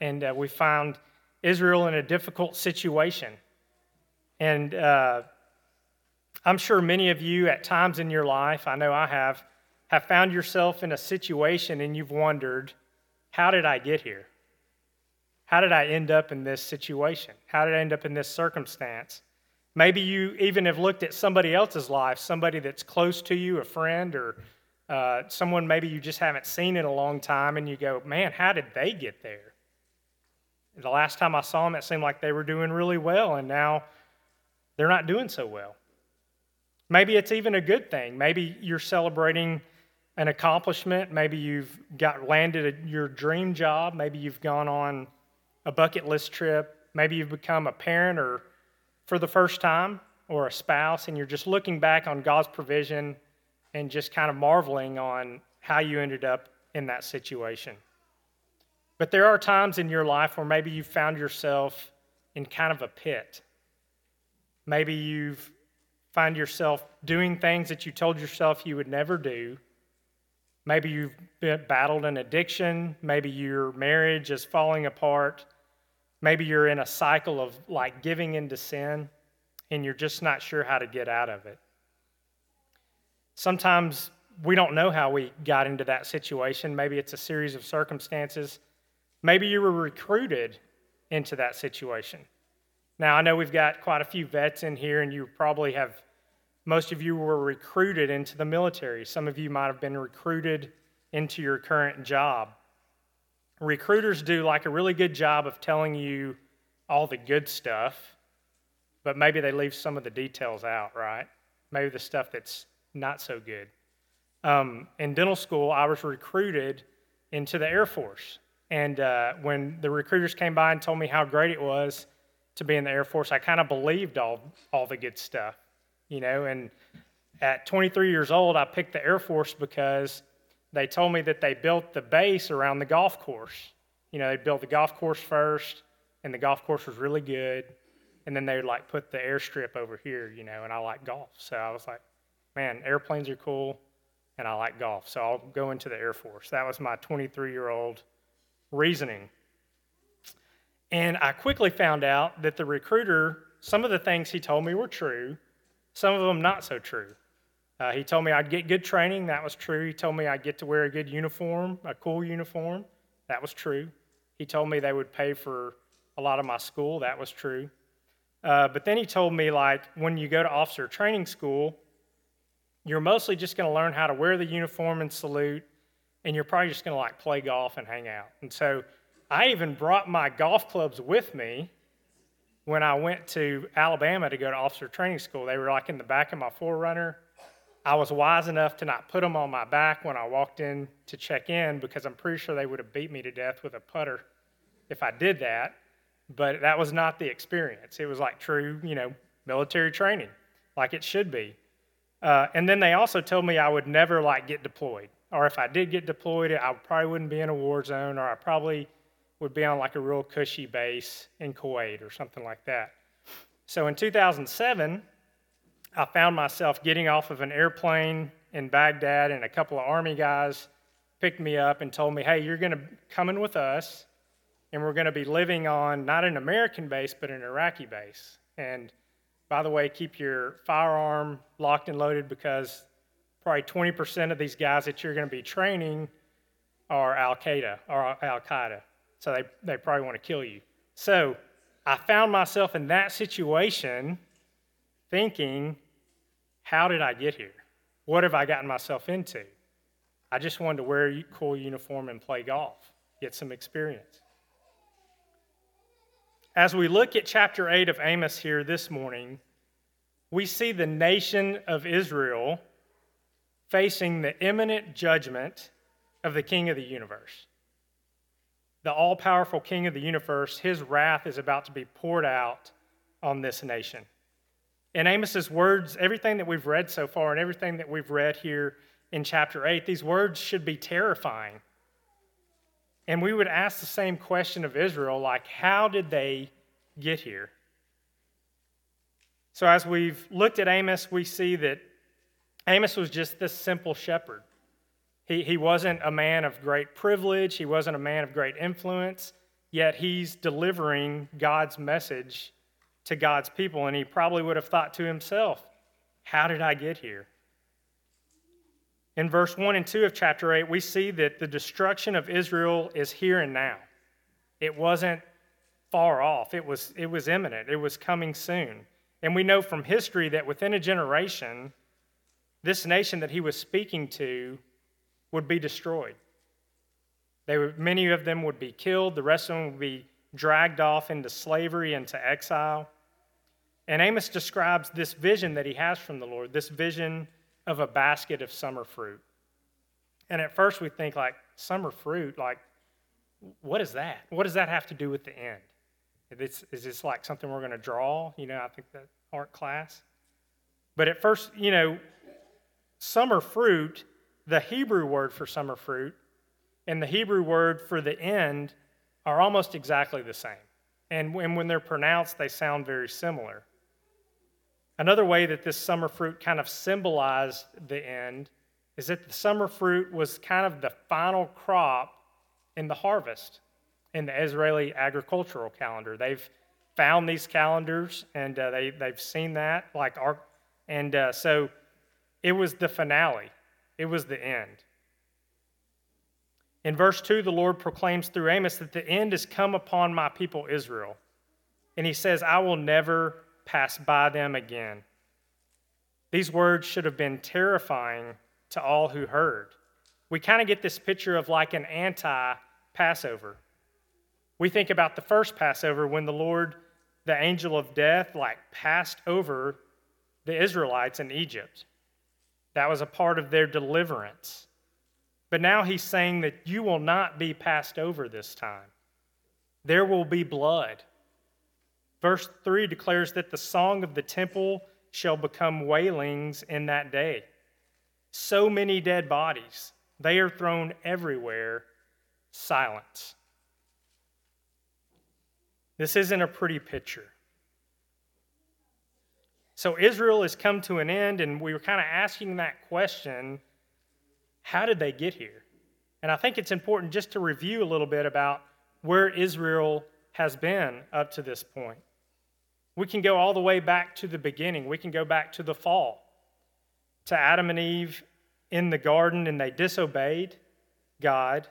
And uh, we found Israel in a difficult situation. And uh, I'm sure many of you, at times in your life, I know I have, have found yourself in a situation and you've wondered, how did I get here? How did I end up in this situation? How did I end up in this circumstance? Maybe you even have looked at somebody else's life, somebody that's close to you, a friend, or uh, someone maybe you just haven't seen in a long time, and you go, man, how did they get there? The last time I saw them, it seemed like they were doing really well, and now they're not doing so well. Maybe it's even a good thing. Maybe you're celebrating an accomplishment. Maybe you've got landed a, your dream job. Maybe you've gone on a bucket list trip. Maybe you've become a parent or for the first time or a spouse, and you're just looking back on God's provision and just kind of marveling on how you ended up in that situation. But there are times in your life where maybe you found yourself in kind of a pit. Maybe you've find yourself doing things that you told yourself you would never do. Maybe you've battled an addiction. Maybe your marriage is falling apart. Maybe you're in a cycle of like giving into sin and you're just not sure how to get out of it. Sometimes we don't know how we got into that situation. Maybe it's a series of circumstances. Maybe you were recruited into that situation. Now, I know we've got quite a few vets in here, and you probably have, most of you were recruited into the military. Some of you might have been recruited into your current job. Recruiters do like a really good job of telling you all the good stuff, but maybe they leave some of the details out, right? Maybe the stuff that's not so good. Um, in dental school, I was recruited into the Air Force. And uh, when the recruiters came by and told me how great it was, to be in the Air Force, I kind of believed all, all the good stuff, you know. And at 23 years old, I picked the Air Force because they told me that they built the base around the golf course. You know, they built the golf course first, and the golf course was really good. And then they would like put the airstrip over here, you know, and I like golf. So I was like, man, airplanes are cool, and I like golf. So I'll go into the Air Force. That was my 23 year old reasoning. And I quickly found out that the recruiter, some of the things he told me were true, some of them not so true. Uh, he told me I'd get good training. That was true. He told me I'd get to wear a good uniform, a cool uniform. That was true. He told me they would pay for a lot of my school. That was true. Uh, but then he told me, like, when you go to officer training school, you're mostly just going to learn how to wear the uniform and salute, and you're probably just going to like play golf and hang out. And so I even brought my golf clubs with me when I went to Alabama to go to officer training school. They were like in the back of my 4Runner. I was wise enough to not put them on my back when I walked in to check in because I'm pretty sure they would have beat me to death with a putter if I did that. But that was not the experience. It was like true, you know, military training, like it should be. Uh, and then they also told me I would never like get deployed, or if I did get deployed, I probably wouldn't be in a war zone, or I probably would be on like a real cushy base in Kuwait or something like that. So in 2007, I found myself getting off of an airplane in Baghdad, and a couple of army guys picked me up and told me, Hey, you're going to come in with us, and we're going to be living on not an American base, but an Iraqi base. And by the way, keep your firearm locked and loaded because probably 20% of these guys that you're going to be training are Al Qaeda or Al Qaeda. So they, they probably want to kill you. So I found myself in that situation thinking, how did I get here? What have I gotten myself into? I just wanted to wear a cool uniform and play golf, get some experience. As we look at chapter 8 of Amos here this morning, we see the nation of Israel facing the imminent judgment of the King of the universe the all powerful King of the universe, his wrath is about to be poured out on this nation. In Amos's words, everything that we've read so far and everything that we've read here in chapter 8, these words should be terrifying. And we would ask the same question of Israel like, how did they get here? So, as we've looked at Amos, we see that Amos was just this simple shepherd. He, he wasn't a man of great privilege, he wasn't a man of great influence, yet he's delivering God's message to God's people. And he probably would have thought to himself, How did I get here? In verse 1 and 2 of chapter 8, we see that the destruction of Israel is here and now. It wasn't far off, it was, it was imminent, it was coming soon. And we know from history that within a generation, this nation that he was speaking to would be destroyed. They many of them would be killed, the rest of them would be dragged off into slavery, into exile. And Amos describes this vision that he has from the Lord, this vision of a basket of summer fruit. And at first we think, like, summer fruit, like, what is that? What does that have to do with the end? Is this like something we're going to draw? You know, I think that art class. But at first, you know, summer fruit, the Hebrew word for summer fruit and the Hebrew word for the end are almost exactly the same. And when they're pronounced, they sound very similar. Another way that this summer fruit kind of symbolized the end is that the summer fruit was kind of the final crop in the harvest in the Israeli agricultural calendar. They've found these calendars and uh, they, they've seen that, like our, and uh, so it was the finale, it was the end. In verse 2, the Lord proclaims through Amos that the end has come upon my people Israel. And he says, I will never pass by them again. These words should have been terrifying to all who heard. We kind of get this picture of like an anti Passover. We think about the first Passover when the Lord, the angel of death, like passed over the Israelites in Egypt. That was a part of their deliverance. But now he's saying that you will not be passed over this time. There will be blood. Verse 3 declares that the song of the temple shall become wailings in that day. So many dead bodies, they are thrown everywhere, silence. This isn't a pretty picture. So Israel has come to an end, and we were kind of asking that question how did they get here? And I think it's important just to review a little bit about where Israel has been up to this point. We can go all the way back to the beginning. We can go back to the fall, to Adam and Eve in the garden, and they disobeyed God.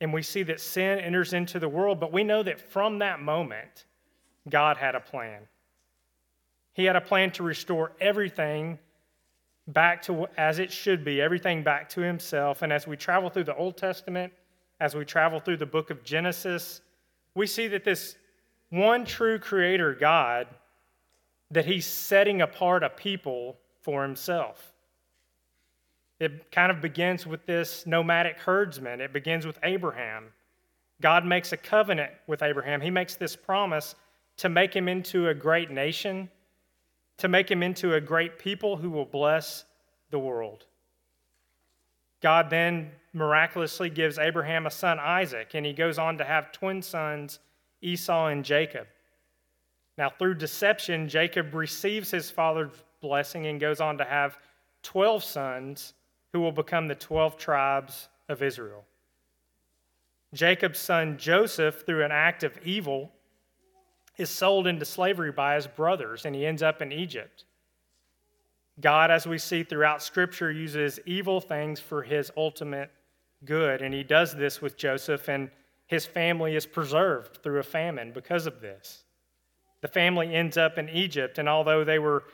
And we see that sin enters into the world, but we know that from that moment, God had a plan. He had a plan to restore everything back to as it should be, everything back to Himself. And as we travel through the Old Testament, as we travel through the book of Genesis, we see that this one true creator God that he's setting apart a people for himself. It kind of begins with this nomadic herdsman. It begins with Abraham. God makes a covenant with Abraham. He makes this promise to make him into a great nation, to make him into a great people who will bless the world. God then miraculously gives Abraham a son, Isaac, and he goes on to have twin sons Esau and Jacob. Now, through deception, Jacob receives his father's blessing and goes on to have 12 sons who will become the 12 tribes of Israel. Jacob's son Joseph, through an act of evil, is sold into slavery by his brothers and he ends up in Egypt. God, as we see throughout Scripture, uses evil things for his ultimate good, and he does this with Joseph and his family is preserved through a famine because of this. The family ends up in Egypt, and although they were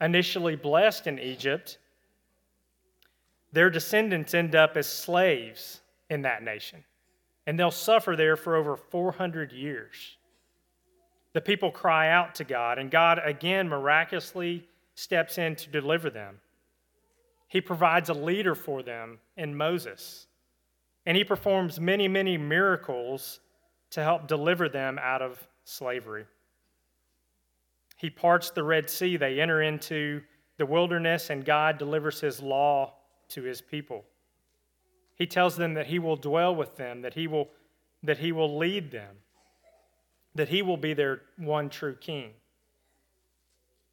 initially blessed in Egypt, their descendants end up as slaves in that nation, and they'll suffer there for over 400 years. The people cry out to God, and God again miraculously steps in to deliver them. He provides a leader for them in Moses. And he performs many, many miracles to help deliver them out of slavery. He parts the Red Sea. They enter into the wilderness, and God delivers his law to his people. He tells them that he will dwell with them, that he will, that he will lead them, that he will be their one true king.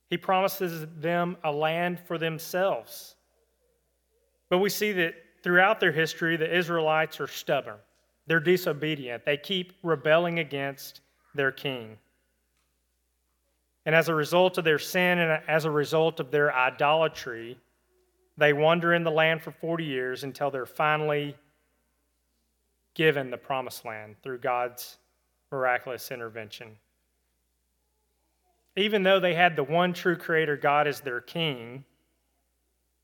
He promises them a land for themselves. But we see that throughout their history, the Israelites are stubborn. They're disobedient. They keep rebelling against their king. And as a result of their sin and as a result of their idolatry, they wander in the land for 40 years until they're finally given the promised land through God's miraculous intervention. Even though they had the one true creator God as their king,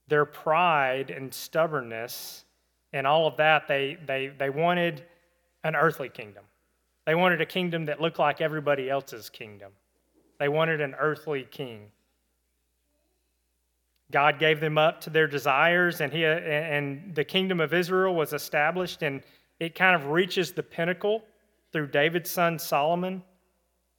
their pride and stubbornness and all of that, they, they, they wanted an earthly kingdom. They wanted a kingdom that looked like everybody else's kingdom. They wanted an earthly king. God gave them up to their desires, and, he, and the kingdom of Israel was established, and it kind of reaches the pinnacle through David's son Solomon.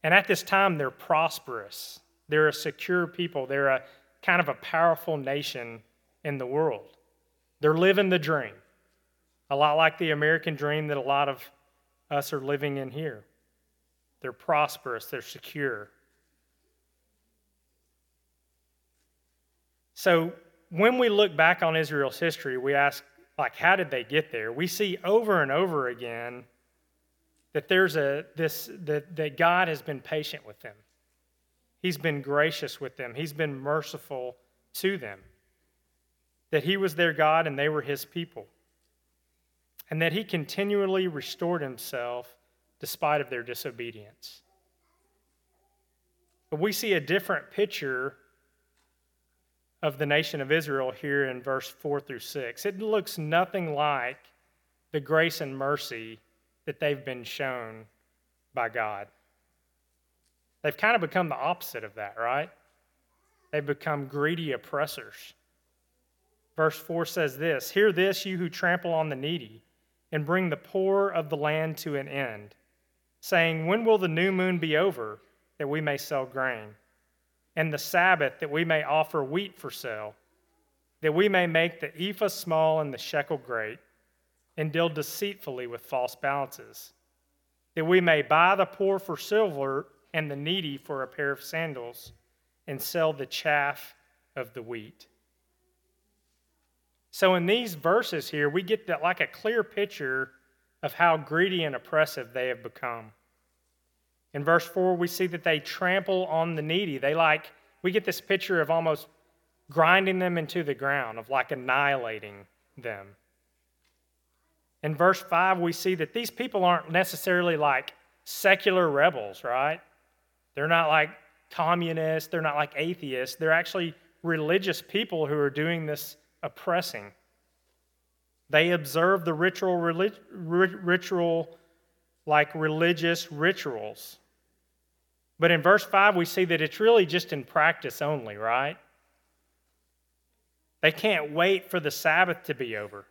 And at this time, they're prosperous. They're a secure people. They're a kind of a powerful nation in the world. They're living the dream, a lot like the American dream that a lot of us are living in here. They're prosperous, they're secure. So when we look back on Israel's history, we ask, like, how did they get there? We see over and over again that there's a this that, that God has been patient with them. He's been gracious with them. He's been merciful to them. That he was their God and they were his people. And that he continually restored himself despite of their disobedience. But we see a different picture of the nation of Israel here in verse 4 through 6. It looks nothing like the grace and mercy that they've been shown by God. They've kind of become the opposite of that, right? They've become greedy oppressors. Verse 4 says this Hear this, you who trample on the needy, and bring the poor of the land to an end, saying, When will the new moon be over, that we may sell grain? and the Sabbath, that we may offer wheat for sale, that we may make the ephah small and the shekel great, and deal deceitfully with false balances, that we may buy the poor for silver and the needy for a pair of sandals, and sell the chaff of the wheat. So, in these verses here, we get that like a clear picture of how greedy and oppressive they have become. In verse 4, we see that they trample on the needy. They like, we get this picture of almost grinding them into the ground, of like annihilating them. In verse 5, we see that these people aren't necessarily like secular rebels, right? They're not like communists, they're not like atheists. They're actually religious people who are doing this oppressing. They observe the ritual, ritual like religious rituals. But in verse 5, we see that it's really just in practice only, right? They can't wait for the Sabbath to be over.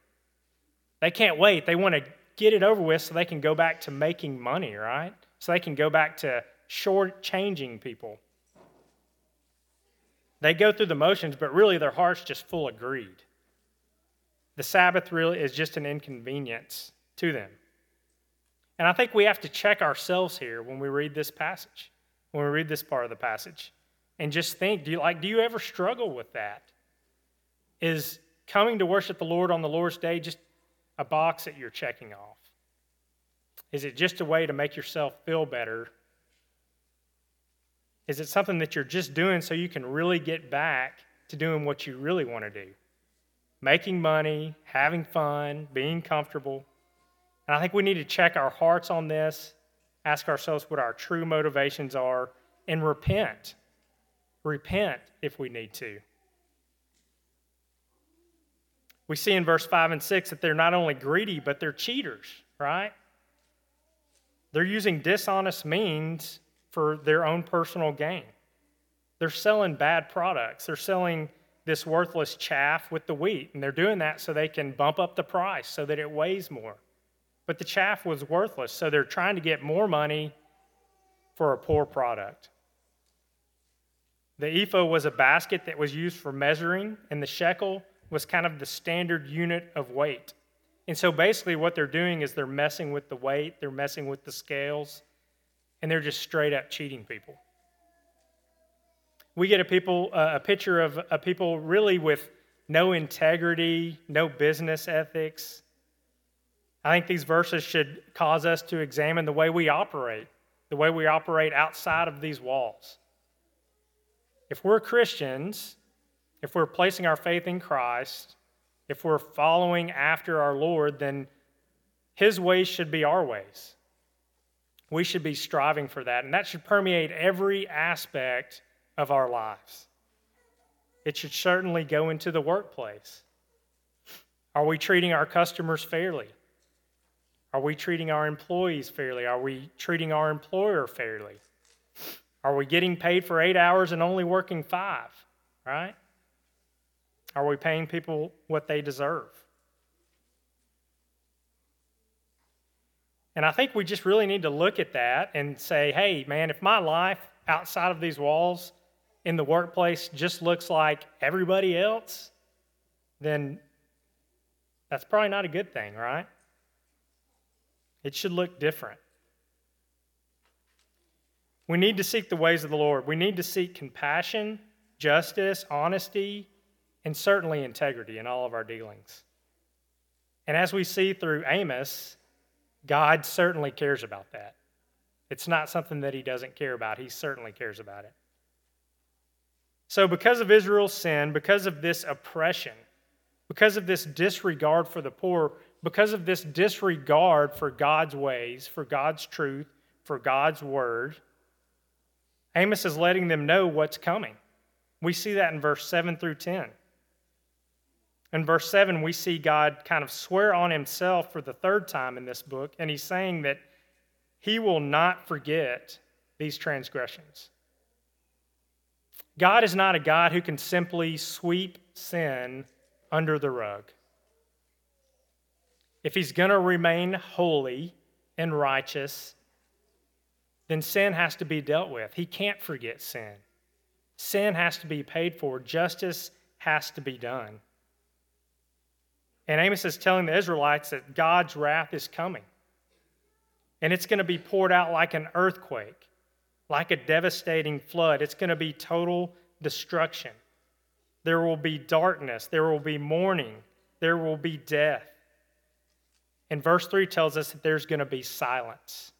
They can't wait. They want to get it over with so they can go back to making money, right? So they can go back to short-changing people. They go through the motions, but really their heart's just full of greed. The Sabbath really is just an inconvenience to them. And I think we have to check ourselves here when we read this passage, when we read this part of the passage, and just think do you, like, do you ever struggle with that? Is coming to worship the Lord on the Lord's day just a box that you're checking off? Is it just a way to make yourself feel better? Is it something that you're just doing so you can really get back to doing what you really want to do? Making money, having fun, being comfortable. And I think we need to check our hearts on this, ask ourselves what our true motivations are, and repent. Repent if we need to. We see in verse 5 and 6 that they're not only greedy, but they're cheaters, right? They're using dishonest means for their own personal gain. They're selling bad products. They're selling this worthless chaff with the wheat, and they're doing that so they can bump up the price so that it weighs more. But the chaff was worthless, so they're trying to get more money for a poor product. The ephah was a basket that was used for measuring, and the shekel was kind of the standard unit of weight. And so basically, what they're doing is they're messing with the weight, they're messing with the scales, and they're just straight up cheating people. We get a people uh, a picture of a people really with no integrity, no business ethics, I think these verses should cause us to examine the way we operate, the way we operate outside of these walls. If we're Christians, if we're placing our faith in Christ, if we're following after our Lord, then His ways should be our ways. We should be striving for that, and that should permeate every aspect of our lives. It should certainly go into the workplace. Are we treating our customers fairly? Are we treating our employees fairly? Are we treating our employer fairly? Are we getting paid for eight hours and only working five? Right? Are we paying people what they deserve? And I think we just really need to look at that and say, hey, man, if my life outside of these walls in the workplace just looks like everybody else, then that's probably not a good thing, right? It should look different. We need to seek the ways of the Lord. We need to seek compassion, justice, honesty, and certainly integrity in all of our dealings. And as we see through Amos, God certainly cares about that. It's not something that he doesn't care about. He certainly cares about it. So, because of Israel's sin, because of this oppression, because of this disregard for the poor, because of this disregard for God's ways, for God's truth, for God's word, Amos is letting them know what's coming. We see that in verse 7 through 10. In verse 7, we see God kind of swear on himself for the third time in this book, and he's saying that he will not forget these transgressions. God is not a God who can simply sweep sin under the rug. If he's going to remain holy and righteous, then sin has to be dealt with. He can't forget sin. Sin has to be paid for, justice has to be done. And Amos is telling the Israelites that God's wrath is coming. And it's going to be poured out like an earthquake, like a devastating flood. It's going to be total destruction. There will be darkness, there will be mourning, there will be death. And verse 3 tells us that there's going to be silence.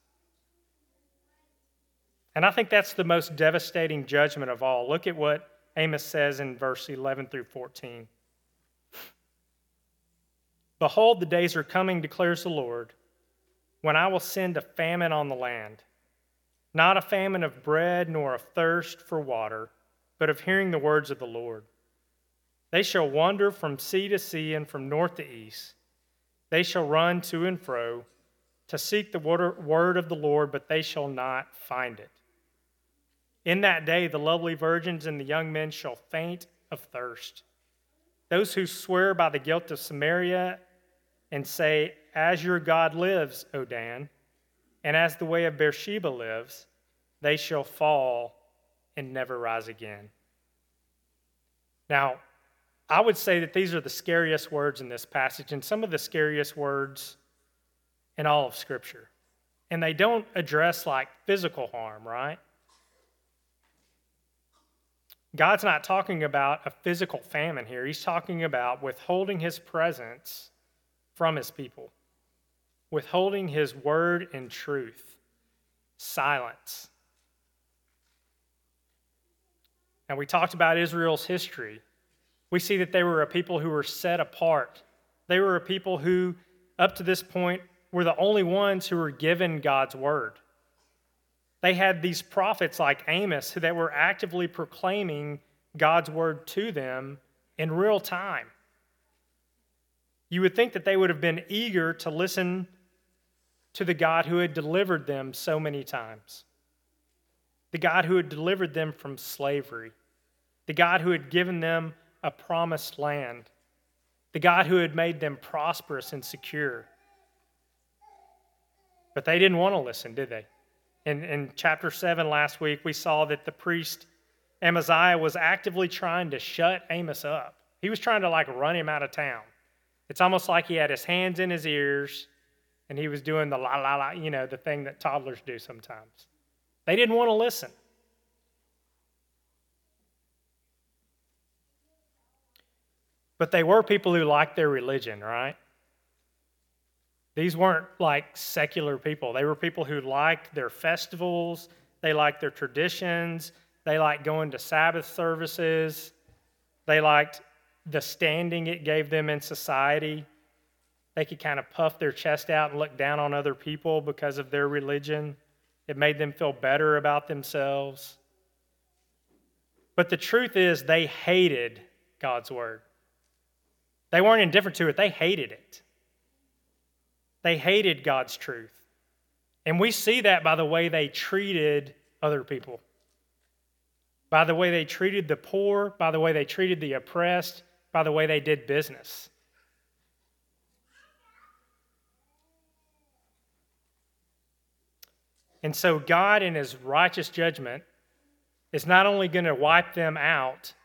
And I think that's the most devastating judgment of all. Look at what Amos says in verse 11 through 14. Behold, the days are coming, declares the Lord, when I will send a famine on the land, not a famine of bread nor of thirst for water, but of hearing the words of the Lord. They shall wander from sea to sea and from north to east. They shall run to and fro to seek the word of the Lord, but they shall not find it. In that day, the lovely virgins and the young men shall faint of thirst. Those who swear by the guilt of Samaria and say, As your God lives, O Dan, and as the way of Beersheba lives, they shall fall and never rise again. Now, I would say that these are the scariest words in this passage, and some of the scariest words in all of Scripture. And they don't address like physical harm, right? God's not talking about a physical famine here. He's talking about withholding his presence from his people, withholding his word and truth, silence. And we talked about Israel's history. We see that they were a people who were set apart. They were a people who, up to this point, were the only ones who were given God's word. They had these prophets like Amos that were actively proclaiming God's word to them in real time. You would think that they would have been eager to listen to the God who had delivered them so many times, the God who had delivered them from slavery, the God who had given them a promised land, the God who had made them prosperous and secure. But they didn't want to listen, did they? In, in chapter 7 last week, we saw that the priest Amaziah was actively trying to shut Amos up. He was trying to like run him out of town. It's almost like he had his hands in his ears and he was doing the la la la, you know, the thing that toddlers do sometimes. They didn't want to listen. But they were people who liked their religion, right? These weren't like secular people. They were people who liked their festivals, they liked their traditions, they liked going to Sabbath services, they liked the standing it gave them in society. They could kind of puff their chest out and look down on other people because of their religion. It made them feel better about themselves. But the truth is, they hated God's word. They weren't indifferent to it, they hated it. They hated God's truth. And we see that by the way they treated other people, by the way they treated the poor, by the way they treated the oppressed, by the way they did business. And so, God, in His righteous judgment, is not only going to wipe them out,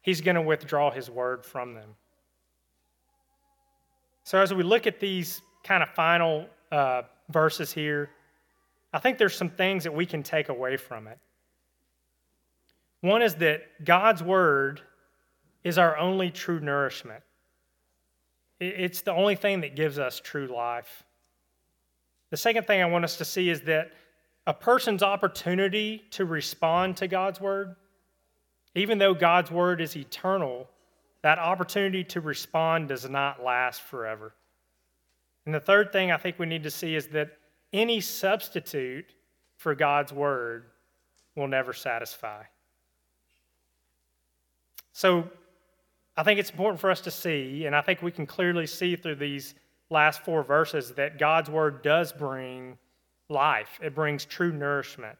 He's going to withdraw His word from them. So, as we look at these kind of final uh, verses here, I think there's some things that we can take away from it. One is that God's word is our only true nourishment. It's the only thing that gives us true life. The second thing I want us to see is that a person's opportunity to respond to God's word, even though God's word is eternal, that opportunity to respond does not last forever. And the third thing I think we need to see is that any substitute for God's word will never satisfy. So I think it's important for us to see, and I think we can clearly see through these last four verses that God's word does bring life, it brings true nourishment.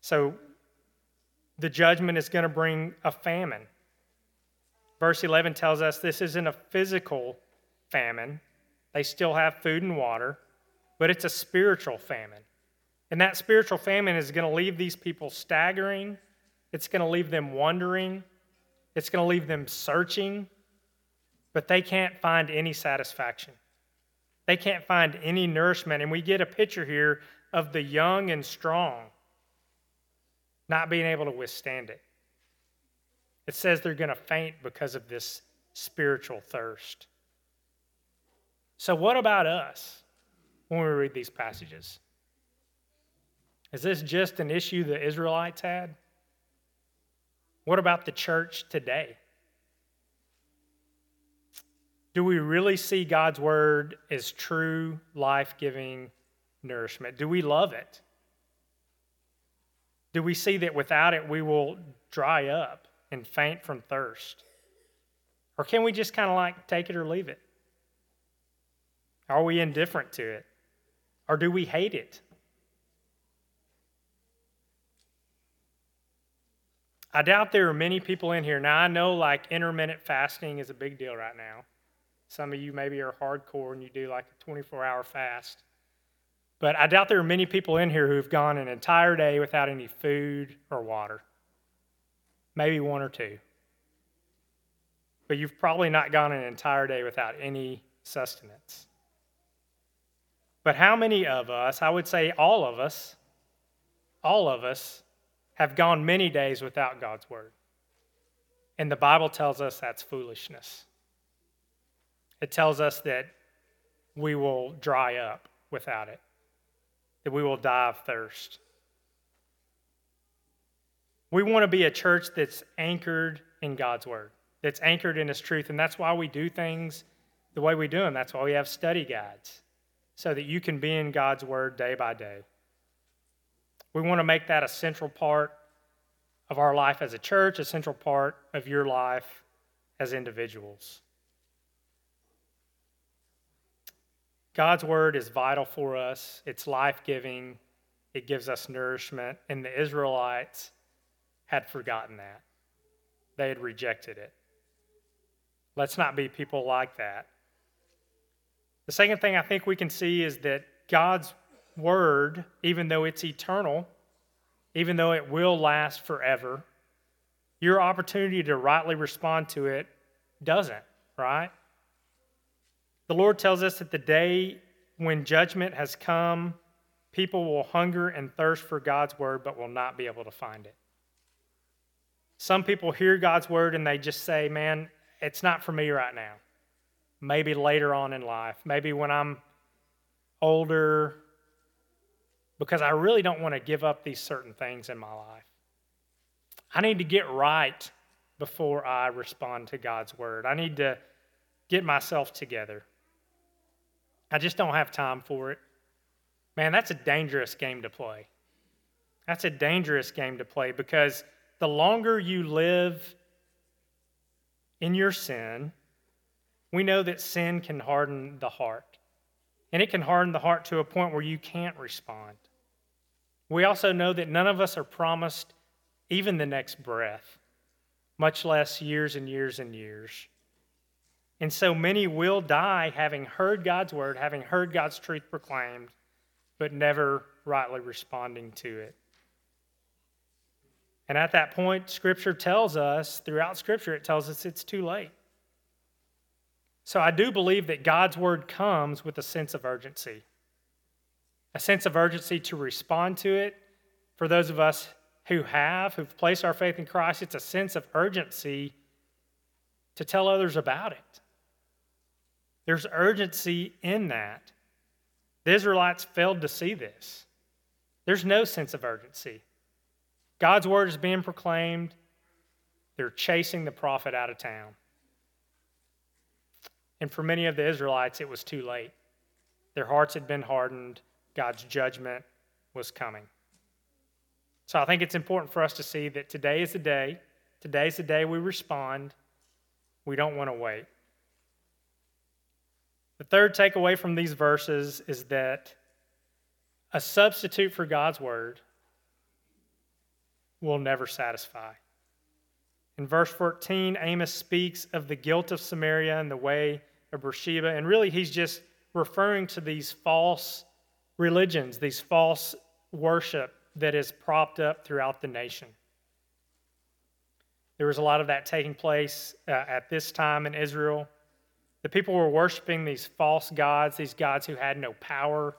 So the judgment is going to bring a famine. Verse 11 tells us this isn't a physical famine. They still have food and water, but it's a spiritual famine. And that spiritual famine is going to leave these people staggering. It's going to leave them wondering. It's going to leave them searching, but they can't find any satisfaction. They can't find any nourishment. And we get a picture here of the young and strong not being able to withstand it. It says they're going to faint because of this spiritual thirst. So, what about us when we read these passages? Is this just an issue the Israelites had? What about the church today? Do we really see God's word as true, life giving nourishment? Do we love it? Do we see that without it we will dry up and faint from thirst? Or can we just kind of like take it or leave it? Are we indifferent to it? Or do we hate it? I doubt there are many people in here. Now, I know like intermittent fasting is a big deal right now. Some of you maybe are hardcore and you do like a 24 hour fast. But I doubt there are many people in here who've gone an entire day without any food or water. Maybe one or two. But you've probably not gone an entire day without any sustenance. But how many of us, I would say all of us, all of us, have gone many days without God's word? And the Bible tells us that's foolishness. It tells us that we will dry up without it, that we will die of thirst. We want to be a church that's anchored in God's word, that's anchored in His truth. And that's why we do things the way we do them. That's why we have study guides so that you can be in God's Word day by day. We want to make that a central part of our life as a church, a central part of your life as individuals. God's Word is vital for us, it's life giving, it gives us nourishment, and the Israelites had forgotten that. They had rejected it. Let's not be people like that. The second thing I think we can see is that God's word, even though it's eternal, even though it will last forever, your opportunity to rightly respond to it doesn't, right? The Lord tells us that the day when judgment has come, people will hunger and thirst for God's word but will not be able to find it. Some people hear God's word and they just say, man, it's not for me right now. maybe later on in life, maybe when I'm older, because I really don't want to give up these certain things in my life. I need to get right before I respond to God's word. I need to get myself together. I just don't have time for it. Man, that's a dangerous game to play. That's a dangerous game to play because the longer you live in your sin, we know that sin can harden the heart. And it can harden the heart to a point where you can't respond. We also know that none of us are promised even the next breath, much less years and years and years. And so many will die having heard God's word, having heard God's truth proclaimed, but never rightly responding to it. And at that point, Scripture tells us, throughout Scripture, it tells us it's too late. So I do believe that God's word comes with a sense of urgency, a sense of urgency to respond to it. For those of us who have, who've placed our faith in Christ, it's a sense of urgency to tell others about it. There's urgency in that. The Israelites failed to see this. There's no sense of urgency. God's word is being proclaimed. They're chasing the prophet out of town. And for many of the Israelites, it was too late. Their hearts had been hardened. God's judgment was coming. So I think it's important for us to see that today is the day. Today is the day we respond. We don't want to wait. The third takeaway from these verses is that a substitute for God's word will never satisfy. In verse 14, Amos speaks of the guilt of Samaria and the way of Beersheba, and really he's just referring to these false religions, these false worship that is propped up throughout the nation. There was a lot of that taking place uh, at this time in Israel. The people were worshiping these false gods, these gods who had no power,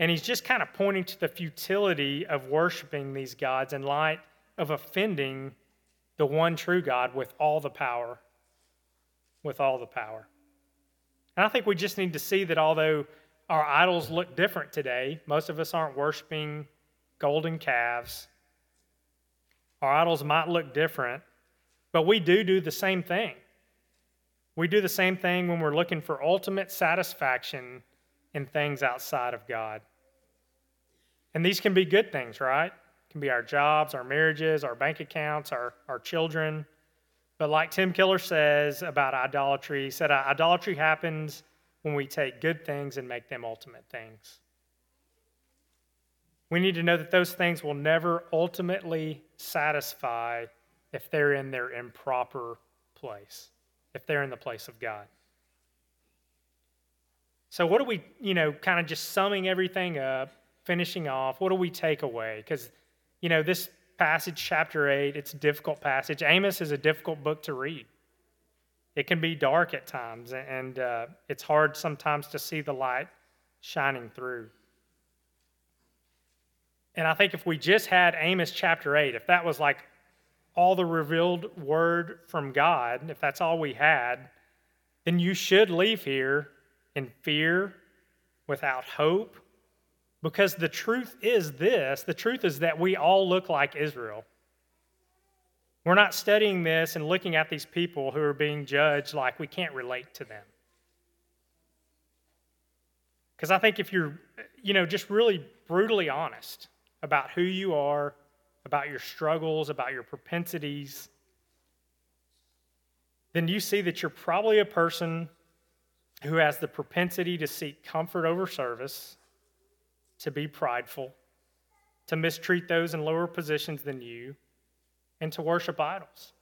and he's just kind of pointing to the futility of worshiping these gods in light of offending the one true God with all the power. With all the power. And I think we just need to see that although our idols look different today, most of us aren't worshiping golden calves. Our idols might look different, but we do do the same thing. We do the same thing when we're looking for ultimate satisfaction in things outside of God. And these can be good things, right? Can be our jobs, our marriages, our bank accounts, our, our children. But like Tim Keller says about idolatry, he said idolatry happens when we take good things and make them ultimate things. We need to know that those things will never ultimately satisfy if they're in their improper place, if they're in the place of God. So, what do we, you know, kind of just summing everything up, finishing off, what do we take away? Because, you know, this passage, chapter 8, it's a difficult passage. Amos is a difficult book to read. It can be dark at times, and uh, it's hard sometimes to see the light shining through. And I think if we just had Amos chapter 8, if that was like all the revealed word from God, if that's all we had, then you should leave here in fear, without hope, because the truth is this the truth is that we all look like Israel. We're not studying this and looking at these people who are being judged like we can't relate to them. Because I think if you're, you know, just really brutally honest about who you are, about your struggles, about your propensities, then you see that you're probably a person who has the propensity to seek comfort over service to be prideful, to mistreat those in lower positions than you, and to worship idols.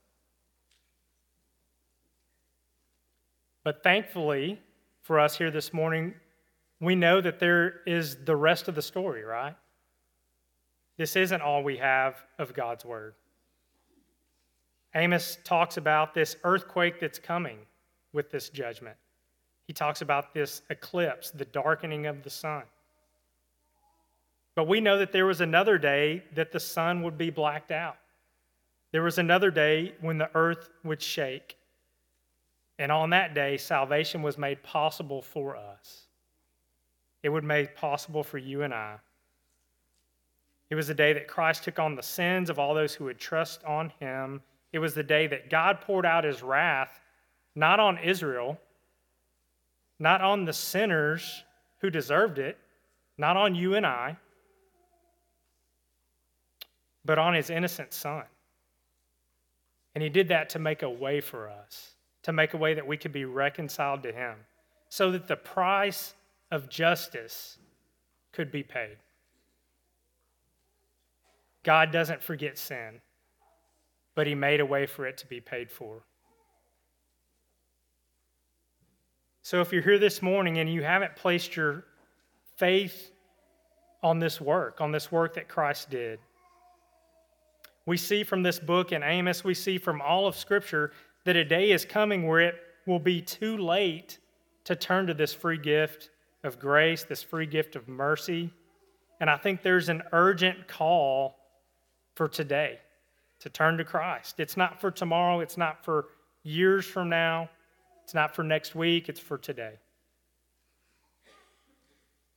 But thankfully, for us here this morning, we know that there is the rest of the story, right? This isn't all we have of God's word. Amos talks about this earthquake that's coming with this judgment. He talks about this eclipse, the darkening of the sun. But we know that there was another day that the sun would be blacked out. There was another day when the earth would shake. And on that day, salvation was made possible for us. It would made possible for you and I. It was the day that Christ took on the sins of all those who would trust on him. It was the day that God poured out his wrath, not on Israel, not on the sinners who deserved it, not on you and I, but on his innocent son. And he did that to make a way for us, to make a way that we could be reconciled to him, so that the price of justice could be paid. God doesn't forget sin, but he made a way for it to be paid for. So if you're here this morning and you haven't placed your faith on this work, on this work that Christ did, we see from this book in Amos, we see from all of Scripture that a day is coming where it will be too late to turn to this free gift of grace, this free gift of mercy. And I think there's an urgent call for today to turn to Christ. It's not for tomorrow, it's not for years from now, it's not for next week, it's for today.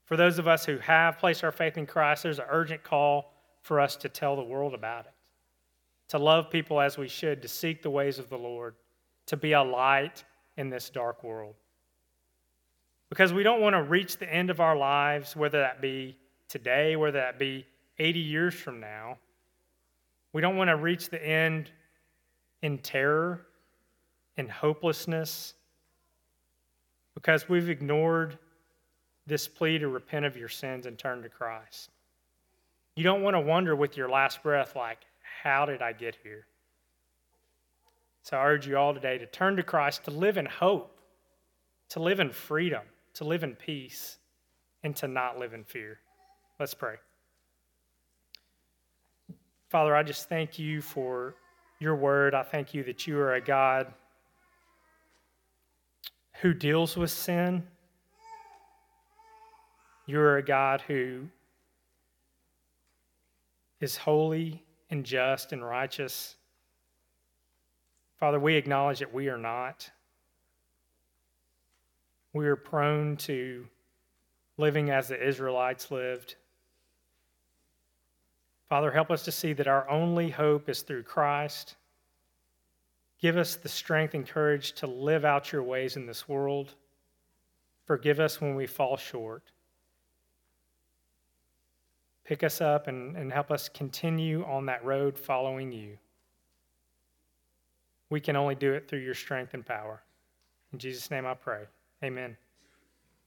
For those of us who have placed our faith in Christ, there's an urgent call for us to tell the world about it to love people as we should, to seek the ways of the Lord, to be a light in this dark world. Because we don't want to reach the end of our lives, whether that be today, whether that be 80 years from now. We don't want to reach the end in terror, in hopelessness, because we've ignored this plea to repent of your sins and turn to Christ. You don't want to wonder with your last breath, like, how did I get here? So I urge you all today to turn to Christ, to live in hope, to live in freedom, to live in peace, and to not live in fear. Let's pray. Father, I just thank you for your word. I thank you that you are a God who deals with sin. You're a God who is holy and just and righteous. Father, we acknowledge that we are not. We are prone to living as the Israelites lived. Father, help us to see that our only hope is through Christ. Give us the strength and courage to live out your ways in this world. Forgive us when we fall short pick us up and, and help us continue on that road following you. We can only do it through your strength and power. In Jesus' name I pray. Amen.